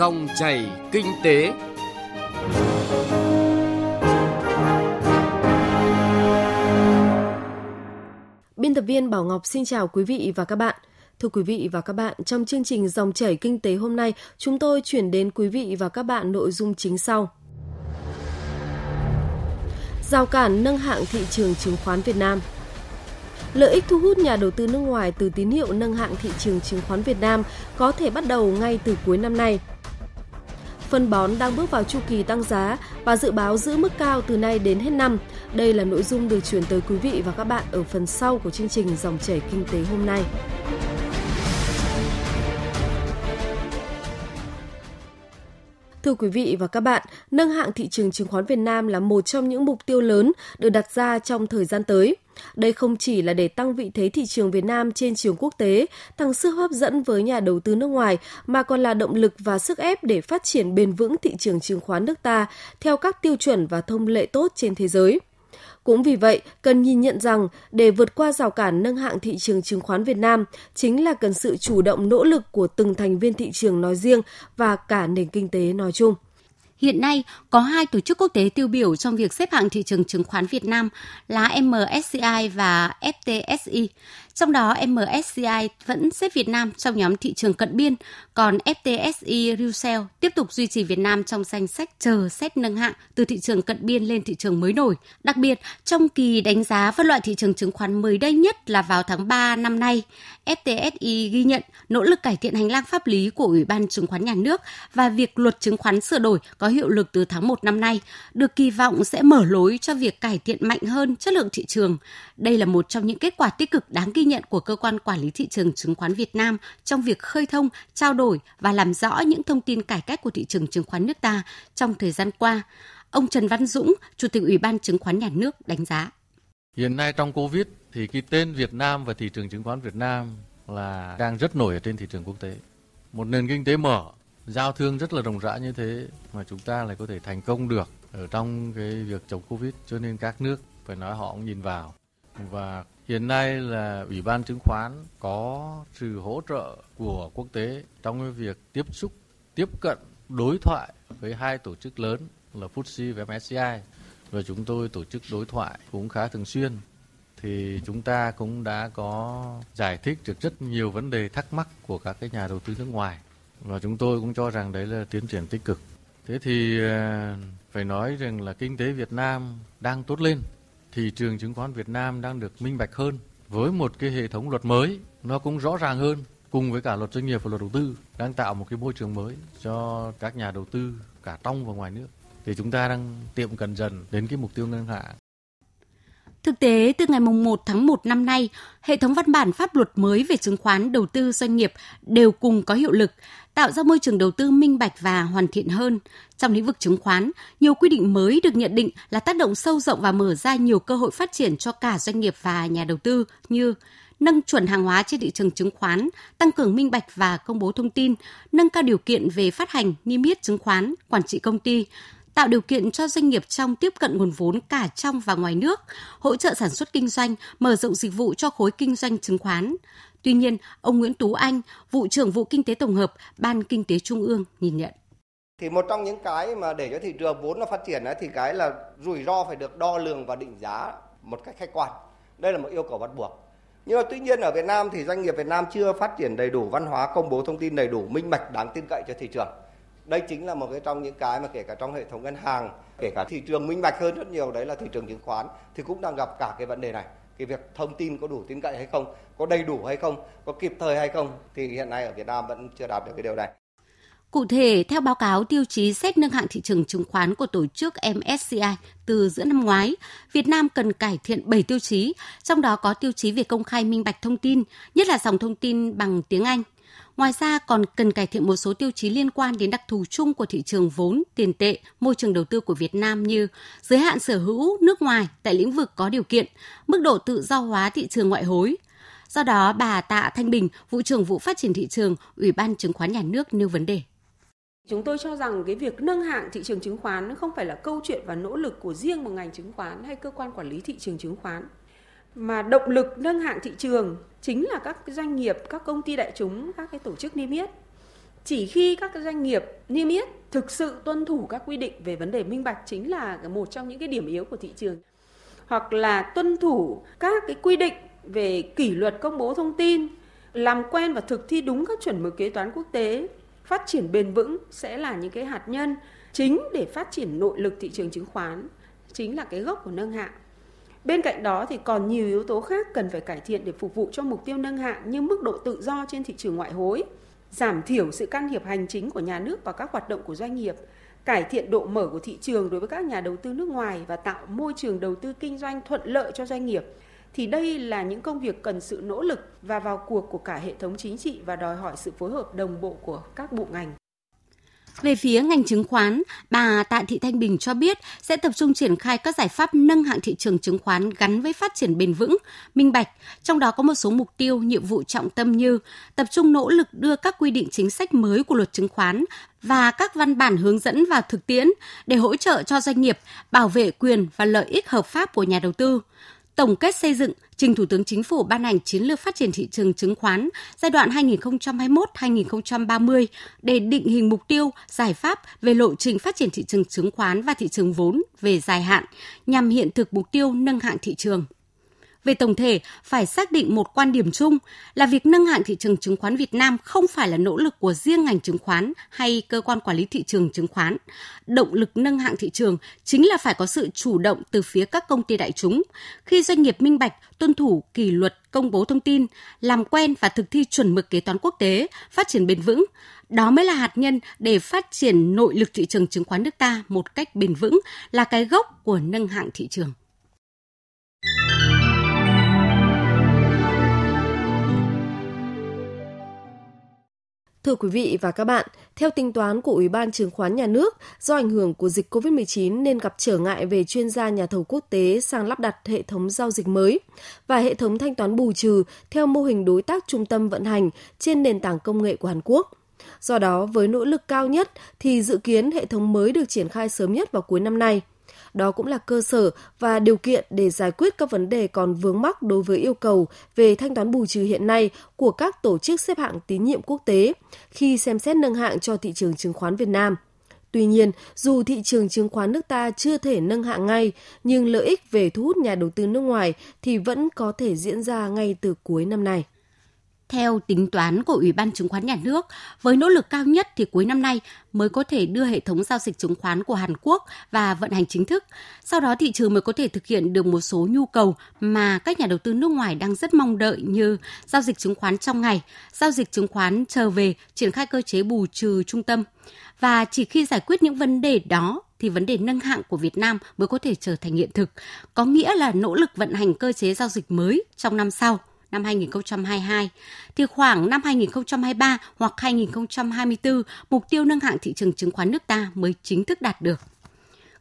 Dòng chảy kinh tế. Biên tập viên Bảo Ngọc xin chào quý vị và các bạn. Thưa quý vị và các bạn, trong chương trình Dòng chảy kinh tế hôm nay, chúng tôi chuyển đến quý vị và các bạn nội dung chính sau. Giao cản nâng hạng thị trường chứng khoán Việt Nam – Lợi ích thu hút nhà đầu tư nước ngoài từ tín hiệu nâng hạng thị trường chứng khoán Việt Nam có thể bắt đầu ngay từ cuối năm nay. Phân bón đang bước vào chu kỳ tăng giá và dự báo giữ mức cao từ nay đến hết năm. Đây là nội dung được chuyển tới quý vị và các bạn ở phần sau của chương trình Dòng chảy kinh tế hôm nay. Thưa quý vị và các bạn, nâng hạng thị trường chứng khoán Việt Nam là một trong những mục tiêu lớn được đặt ra trong thời gian tới. Đây không chỉ là để tăng vị thế thị trường Việt Nam trên trường quốc tế, tăng sức hấp dẫn với nhà đầu tư nước ngoài, mà còn là động lực và sức ép để phát triển bền vững thị trường chứng khoán nước ta theo các tiêu chuẩn và thông lệ tốt trên thế giới. Cũng vì vậy, cần nhìn nhận rằng để vượt qua rào cản nâng hạng thị trường chứng khoán Việt Nam chính là cần sự chủ động nỗ lực của từng thành viên thị trường nói riêng và cả nền kinh tế nói chung. Hiện nay, có hai tổ chức quốc tế tiêu biểu trong việc xếp hạng thị trường chứng khoán Việt Nam là MSCI và FTSE. Trong đó, MSCI vẫn xếp Việt Nam trong nhóm thị trường cận biên, còn FTSE Russell tiếp tục duy trì Việt Nam trong danh sách chờ xét nâng hạng từ thị trường cận biên lên thị trường mới nổi. Đặc biệt, trong kỳ đánh giá phân loại thị trường chứng khoán mới đây nhất là vào tháng 3 năm nay, FTSE ghi nhận nỗ lực cải thiện hành lang pháp lý của Ủy ban Chứng khoán Nhà nước và việc luật chứng khoán sửa đổi có hiệu lực từ tháng 1 năm nay được kỳ vọng sẽ mở lối cho việc cải thiện mạnh hơn chất lượng thị trường. Đây là một trong những kết quả tích cực đáng ghi nhận nhận của cơ quan quản lý thị trường chứng khoán Việt Nam trong việc khơi thông, trao đổi và làm rõ những thông tin cải cách của thị trường chứng khoán nước ta trong thời gian qua. Ông Trần Văn Dũng, Chủ tịch Ủy ban Chứng khoán Nhà nước đánh giá. Hiện nay trong Covid thì cái tên Việt Nam và thị trường chứng khoán Việt Nam là đang rất nổi ở trên thị trường quốc tế. Một nền kinh tế mở, giao thương rất là rộng rãi như thế mà chúng ta lại có thể thành công được ở trong cái việc chống Covid cho nên các nước phải nói họ cũng nhìn vào và hiện nay là ủy ban chứng khoán có sự hỗ trợ của quốc tế trong cái việc tiếp xúc tiếp cận đối thoại với hai tổ chức lớn là FTSE và MSCI và chúng tôi tổ chức đối thoại cũng khá thường xuyên. Thì chúng ta cũng đã có giải thích được rất nhiều vấn đề thắc mắc của các cái nhà đầu tư nước ngoài. Và chúng tôi cũng cho rằng đấy là tiến triển tích cực. Thế thì ờ, phải nói rằng là kinh tế Việt Nam đang tốt lên, thị trường chứng khoán Việt Nam đang được minh bạch hơn. Với một cái hệ thống luật mới, nó cũng rõ ràng hơn, cùng với cả luật doanh nghiệp và luật đầu tư, đang tạo một cái môi trường mới cho các nhà đầu tư cả trong và ngoài nước. Thì chúng ta đang tiệm cận dần đến cái mục tiêu ngân hàng Thực tế, từ ngày 1 tháng 1 năm nay, hệ thống văn bản pháp luật mới về chứng khoán đầu tư doanh nghiệp đều cùng có hiệu lực, tạo ra môi trường đầu tư minh bạch và hoàn thiện hơn. Trong lĩnh vực chứng khoán, nhiều quy định mới được nhận định là tác động sâu rộng và mở ra nhiều cơ hội phát triển cho cả doanh nghiệp và nhà đầu tư như nâng chuẩn hàng hóa trên thị trường chứng khoán, tăng cường minh bạch và công bố thông tin, nâng cao điều kiện về phát hành, niêm yết chứng khoán, quản trị công ty, tạo điều kiện cho doanh nghiệp trong tiếp cận nguồn vốn cả trong và ngoài nước, hỗ trợ sản xuất kinh doanh, mở rộng dịch vụ cho khối kinh doanh chứng khoán. Tuy nhiên, ông Nguyễn Tú Anh, vụ trưởng vụ kinh tế tổng hợp, Ban Kinh tế Trung ương nhìn nhận. Thì một trong những cái mà để cho thị trường vốn nó phát triển thì cái là rủi ro phải được đo lường và định giá một cách khách quan. Đây là một yêu cầu bắt buộc. Nhưng mà tuy nhiên ở Việt Nam thì doanh nghiệp Việt Nam chưa phát triển đầy đủ văn hóa công bố thông tin đầy đủ minh bạch đáng tin cậy cho thị trường đây chính là một cái trong những cái mà kể cả trong hệ thống ngân hàng kể cả thị trường minh bạch hơn rất nhiều đấy là thị trường chứng khoán thì cũng đang gặp cả cái vấn đề này. Cái việc thông tin có đủ tin cậy hay không có đầy đủ hay không có kịp thời hay không thì hiện nay ở Việt Nam vẫn chưa đạt được cái điều này. Cụ thể, theo báo cáo tiêu chí xét nâng hạng thị trường chứng khoán của tổ chức MSCI từ giữa năm ngoái, Việt Nam cần cải thiện 7 tiêu chí, trong đó có tiêu chí về công khai minh bạch thông tin, nhất là dòng thông tin bằng tiếng Anh – Ngoài ra còn cần cải thiện một số tiêu chí liên quan đến đặc thù chung của thị trường vốn, tiền tệ, môi trường đầu tư của Việt Nam như giới hạn sở hữu nước ngoài tại lĩnh vực có điều kiện, mức độ tự do hóa thị trường ngoại hối. Do đó, bà Tạ Thanh Bình, vụ trưởng vụ phát triển thị trường, Ủy ban Chứng khoán Nhà nước nêu vấn đề. Chúng tôi cho rằng cái việc nâng hạng thị trường chứng khoán không phải là câu chuyện và nỗ lực của riêng một ngành chứng khoán hay cơ quan quản lý thị trường chứng khoán mà động lực nâng hạng thị trường chính là các doanh nghiệp, các công ty đại chúng, các cái tổ chức niêm yết. Chỉ khi các doanh nghiệp niêm yết thực sự tuân thủ các quy định về vấn đề minh bạch chính là một trong những cái điểm yếu của thị trường hoặc là tuân thủ các cái quy định về kỷ luật công bố thông tin làm quen và thực thi đúng các chuẩn mực kế toán quốc tế phát triển bền vững sẽ là những cái hạt nhân chính để phát triển nội lực thị trường chứng khoán chính là cái gốc của nâng hạng Bên cạnh đó thì còn nhiều yếu tố khác cần phải cải thiện để phục vụ cho mục tiêu nâng hạng như mức độ tự do trên thị trường ngoại hối, giảm thiểu sự can thiệp hành chính của nhà nước vào các hoạt động của doanh nghiệp, cải thiện độ mở của thị trường đối với các nhà đầu tư nước ngoài và tạo môi trường đầu tư kinh doanh thuận lợi cho doanh nghiệp thì đây là những công việc cần sự nỗ lực và vào cuộc của cả hệ thống chính trị và đòi hỏi sự phối hợp đồng bộ của các bộ ngành. Về phía ngành chứng khoán, bà Tạ Thị Thanh Bình cho biết sẽ tập trung triển khai các giải pháp nâng hạng thị trường chứng khoán gắn với phát triển bền vững, minh bạch, trong đó có một số mục tiêu, nhiệm vụ trọng tâm như tập trung nỗ lực đưa các quy định chính sách mới của luật chứng khoán và các văn bản hướng dẫn vào thực tiễn để hỗ trợ cho doanh nghiệp bảo vệ quyền và lợi ích hợp pháp của nhà đầu tư tổng kết xây dựng trình Thủ tướng Chính phủ ban hành chiến lược phát triển thị trường chứng khoán giai đoạn 2021-2030 để định hình mục tiêu, giải pháp về lộ trình phát triển thị trường chứng khoán và thị trường vốn về dài hạn nhằm hiện thực mục tiêu nâng hạng thị trường. Về tổng thể, phải xác định một quan điểm chung là việc nâng hạng thị trường chứng khoán Việt Nam không phải là nỗ lực của riêng ngành chứng khoán hay cơ quan quản lý thị trường chứng khoán. Động lực nâng hạng thị trường chính là phải có sự chủ động từ phía các công ty đại chúng. Khi doanh nghiệp minh bạch, tuân thủ kỷ luật công bố thông tin, làm quen và thực thi chuẩn mực kế toán quốc tế, phát triển bền vững, đó mới là hạt nhân để phát triển nội lực thị trường chứng khoán nước ta một cách bền vững, là cái gốc của nâng hạng thị trường. Thưa quý vị và các bạn, theo tính toán của Ủy ban Chứng khoán Nhà nước, do ảnh hưởng của dịch COVID-19 nên gặp trở ngại về chuyên gia nhà thầu quốc tế sang lắp đặt hệ thống giao dịch mới và hệ thống thanh toán bù trừ theo mô hình đối tác trung tâm vận hành trên nền tảng công nghệ của Hàn Quốc. Do đó, với nỗ lực cao nhất thì dự kiến hệ thống mới được triển khai sớm nhất vào cuối năm nay. Đó cũng là cơ sở và điều kiện để giải quyết các vấn đề còn vướng mắc đối với yêu cầu về thanh toán bù trừ hiện nay của các tổ chức xếp hạng tín nhiệm quốc tế khi xem xét nâng hạng cho thị trường chứng khoán Việt Nam. Tuy nhiên, dù thị trường chứng khoán nước ta chưa thể nâng hạng ngay, nhưng lợi ích về thu hút nhà đầu tư nước ngoài thì vẫn có thể diễn ra ngay từ cuối năm nay. Theo tính toán của Ủy ban Chứng khoán Nhà nước, với nỗ lực cao nhất thì cuối năm nay mới có thể đưa hệ thống giao dịch chứng khoán của Hàn Quốc và vận hành chính thức. Sau đó thị trường mới có thể thực hiện được một số nhu cầu mà các nhà đầu tư nước ngoài đang rất mong đợi như giao dịch chứng khoán trong ngày, giao dịch chứng khoán chờ về, triển khai cơ chế bù trừ trung tâm. Và chỉ khi giải quyết những vấn đề đó thì vấn đề nâng hạng của Việt Nam mới có thể trở thành hiện thực, có nghĩa là nỗ lực vận hành cơ chế giao dịch mới trong năm sau năm 2022, thì khoảng năm 2023 hoặc 2024, mục tiêu nâng hạng thị trường chứng khoán nước ta mới chính thức đạt được.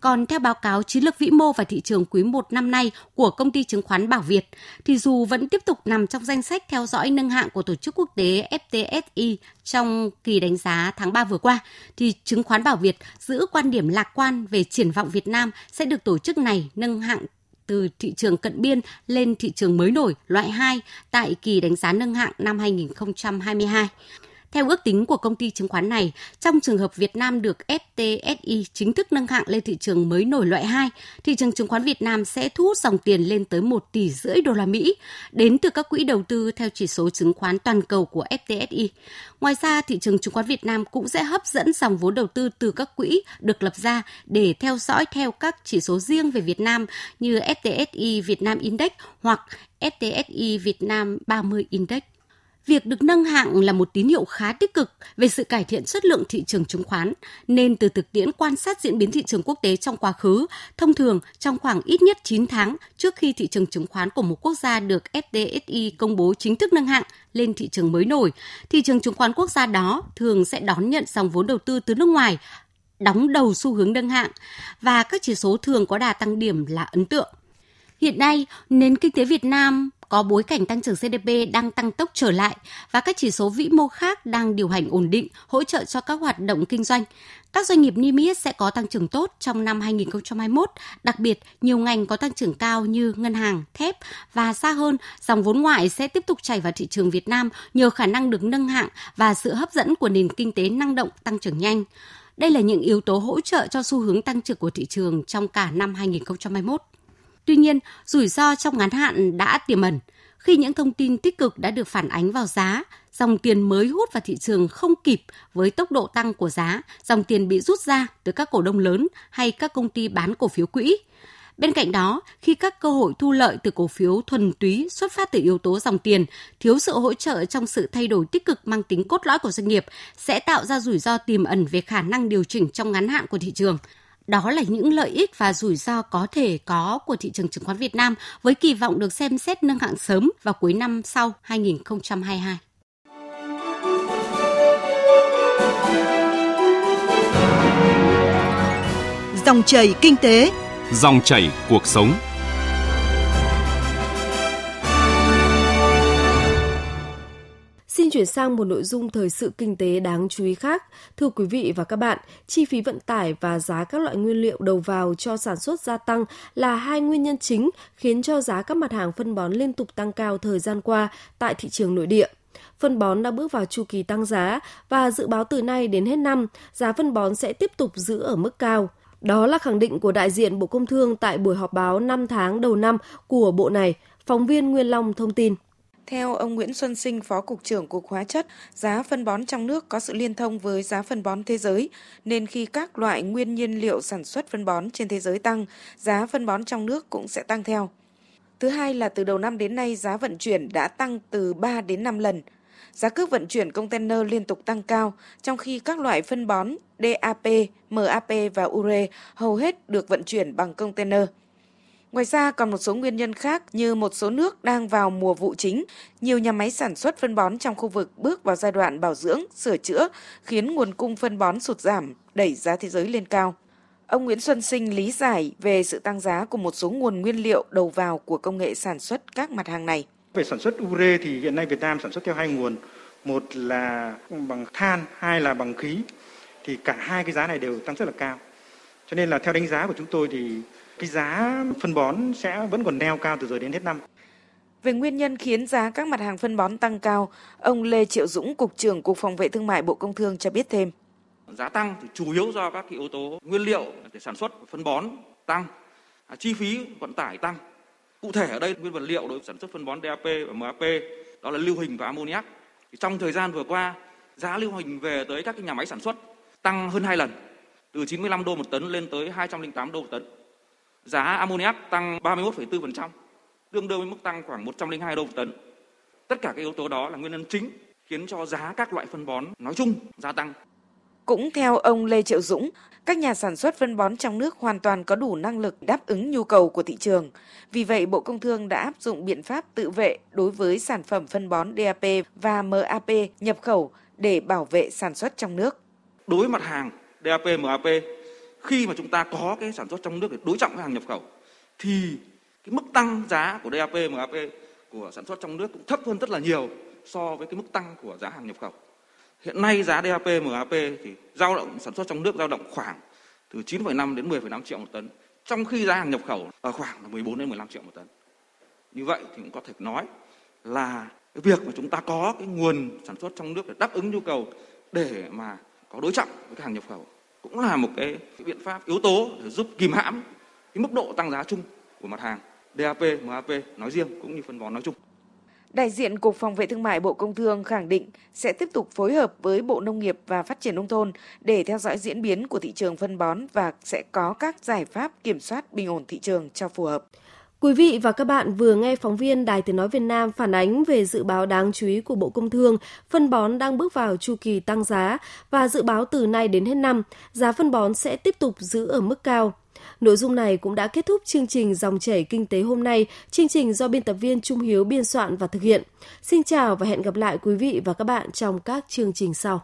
Còn theo báo cáo chiến lược vĩ mô và thị trường quý 1 năm nay của công ty chứng khoán Bảo Việt, thì dù vẫn tiếp tục nằm trong danh sách theo dõi nâng hạng của tổ chức quốc tế FTSE trong kỳ đánh giá tháng 3 vừa qua, thì chứng khoán Bảo Việt giữ quan điểm lạc quan về triển vọng Việt Nam sẽ được tổ chức này nâng hạng từ thị trường cận biên lên thị trường mới nổi, loại 2 tại kỳ đánh giá nâng hạng năm 2022. Theo ước tính của công ty chứng khoán này, trong trường hợp Việt Nam được FTSE chính thức nâng hạng lên thị trường mới nổi loại 2, thị trường chứng khoán Việt Nam sẽ thu hút dòng tiền lên tới 1 tỷ rưỡi đô la Mỹ đến từ các quỹ đầu tư theo chỉ số chứng khoán toàn cầu của FTSE. Ngoài ra, thị trường chứng khoán Việt Nam cũng sẽ hấp dẫn dòng vốn đầu tư từ các quỹ được lập ra để theo dõi theo các chỉ số riêng về Việt Nam như FTSE Việt Nam Index hoặc FTSE Việt Nam 30 Index. Việc được nâng hạng là một tín hiệu khá tích cực về sự cải thiện chất lượng thị trường chứng khoán, nên từ thực tiễn quan sát diễn biến thị trường quốc tế trong quá khứ, thông thường trong khoảng ít nhất 9 tháng trước khi thị trường chứng khoán của một quốc gia được FDSI công bố chính thức nâng hạng lên thị trường mới nổi, thị trường chứng khoán quốc gia đó thường sẽ đón nhận dòng vốn đầu tư từ nước ngoài đóng đầu xu hướng nâng hạng và các chỉ số thường có đà tăng điểm là ấn tượng. Hiện nay, nền kinh tế Việt Nam có bối cảnh tăng trưởng GDP đang tăng tốc trở lại và các chỉ số vĩ mô khác đang điều hành ổn định, hỗ trợ cho các hoạt động kinh doanh. Các doanh nghiệp niêm yết sẽ có tăng trưởng tốt trong năm 2021, đặc biệt nhiều ngành có tăng trưởng cao như ngân hàng, thép và xa hơn, dòng vốn ngoại sẽ tiếp tục chảy vào thị trường Việt Nam nhờ khả năng được nâng hạng và sự hấp dẫn của nền kinh tế năng động tăng trưởng nhanh. Đây là những yếu tố hỗ trợ cho xu hướng tăng trưởng của thị trường trong cả năm 2021. Tuy nhiên, rủi ro trong ngắn hạn đã tiềm ẩn. Khi những thông tin tích cực đã được phản ánh vào giá, dòng tiền mới hút vào thị trường không kịp với tốc độ tăng của giá, dòng tiền bị rút ra từ các cổ đông lớn hay các công ty bán cổ phiếu quỹ. Bên cạnh đó, khi các cơ hội thu lợi từ cổ phiếu thuần túy xuất phát từ yếu tố dòng tiền, thiếu sự hỗ trợ trong sự thay đổi tích cực mang tính cốt lõi của doanh nghiệp sẽ tạo ra rủi ro tiềm ẩn về khả năng điều chỉnh trong ngắn hạn của thị trường. Đó là những lợi ích và rủi ro có thể có của thị trường chứng khoán Việt Nam với kỳ vọng được xem xét nâng hạng sớm vào cuối năm sau 2022. Dòng chảy kinh tế, dòng chảy cuộc sống. Xin chuyển sang một nội dung thời sự kinh tế đáng chú ý khác. Thưa quý vị và các bạn, chi phí vận tải và giá các loại nguyên liệu đầu vào cho sản xuất gia tăng là hai nguyên nhân chính khiến cho giá các mặt hàng phân bón liên tục tăng cao thời gian qua tại thị trường nội địa. Phân bón đã bước vào chu kỳ tăng giá và dự báo từ nay đến hết năm, giá phân bón sẽ tiếp tục giữ ở mức cao. Đó là khẳng định của đại diện Bộ Công Thương tại buổi họp báo 5 tháng đầu năm của bộ này. Phóng viên Nguyên Long thông tin. Theo ông Nguyễn Xuân Sinh, Phó Cục trưởng Cục Hóa chất, giá phân bón trong nước có sự liên thông với giá phân bón thế giới, nên khi các loại nguyên nhiên liệu sản xuất phân bón trên thế giới tăng, giá phân bón trong nước cũng sẽ tăng theo. Thứ hai là từ đầu năm đến nay giá vận chuyển đã tăng từ 3 đến 5 lần. Giá cước vận chuyển container liên tục tăng cao, trong khi các loại phân bón DAP, MAP và ure hầu hết được vận chuyển bằng container. Ngoài ra còn một số nguyên nhân khác như một số nước đang vào mùa vụ chính, nhiều nhà máy sản xuất phân bón trong khu vực bước vào giai đoạn bảo dưỡng, sửa chữa, khiến nguồn cung phân bón sụt giảm, đẩy giá thế giới lên cao. Ông Nguyễn Xuân Sinh lý giải về sự tăng giá của một số nguồn nguyên liệu đầu vào của công nghệ sản xuất các mặt hàng này. Về sản xuất ure thì hiện nay Việt Nam sản xuất theo hai nguồn, một là bằng than, hai là bằng khí. Thì cả hai cái giá này đều tăng rất là cao. Cho nên là theo đánh giá của chúng tôi thì cái giá phân bón sẽ vẫn còn neo cao từ rồi đến hết năm. Về nguyên nhân khiến giá các mặt hàng phân bón tăng cao, ông Lê Triệu Dũng, Cục trưởng Cục Phòng vệ Thương mại Bộ Công Thương cho biết thêm. Giá tăng thì chủ yếu do các cái yếu tố nguyên liệu để sản xuất phân bón tăng, à, chi phí vận tải tăng. Cụ thể ở đây nguyên vật liệu đối với sản xuất phân bón DAP và MAP đó là lưu huỳnh và ammoniac. Thì trong thời gian vừa qua, giá lưu huỳnh về tới các cái nhà máy sản xuất tăng hơn 2 lần, từ 95 đô một tấn lên tới 208 đô một tấn. Giá ammoniac tăng 31,4%, tương đương với mức tăng khoảng 102 đô một tấn. Tất cả các yếu tố đó là nguyên nhân chính khiến cho giá các loại phân bón nói chung gia tăng. Cũng theo ông Lê Triệu Dũng, các nhà sản xuất phân bón trong nước hoàn toàn có đủ năng lực đáp ứng nhu cầu của thị trường. Vì vậy, Bộ Công Thương đã áp dụng biện pháp tự vệ đối với sản phẩm phân bón DAP và MAP nhập khẩu để bảo vệ sản xuất trong nước. Đối mặt hàng DAP, MAP, khi mà chúng ta có cái sản xuất trong nước để đối trọng với hàng nhập khẩu, thì cái mức tăng giá của DAP, MAP của sản xuất trong nước cũng thấp hơn rất là nhiều so với cái mức tăng của giá hàng nhập khẩu. Hiện nay giá DAP, MAP thì dao động sản xuất trong nước dao động khoảng từ 9,5 đến 10,5 triệu một tấn, trong khi giá hàng nhập khẩu ở khoảng là 14 đến 15 triệu một tấn. Như vậy thì cũng có thể nói là cái việc mà chúng ta có cái nguồn sản xuất trong nước để đáp ứng nhu cầu để mà có đối trọng với cái hàng nhập khẩu cũng là một cái, cái biện pháp yếu tố để giúp kìm hãm cái mức độ tăng giá chung của mặt hàng DAP, MAP nói riêng cũng như phân bón nói chung. Đại diện Cục Phòng vệ Thương mại Bộ Công Thương khẳng định sẽ tiếp tục phối hợp với Bộ Nông nghiệp và Phát triển Nông thôn để theo dõi diễn biến của thị trường phân bón và sẽ có các giải pháp kiểm soát bình ổn thị trường cho phù hợp. Quý vị và các bạn vừa nghe phóng viên Đài Tiếng Nói Việt Nam phản ánh về dự báo đáng chú ý của Bộ Công Thương, phân bón đang bước vào chu kỳ tăng giá và dự báo từ nay đến hết năm, giá phân bón sẽ tiếp tục giữ ở mức cao. Nội dung này cũng đã kết thúc chương trình Dòng chảy kinh tế hôm nay, chương trình do biên tập viên Trung Hiếu biên soạn và thực hiện. Xin chào và hẹn gặp lại quý vị và các bạn trong các chương trình sau.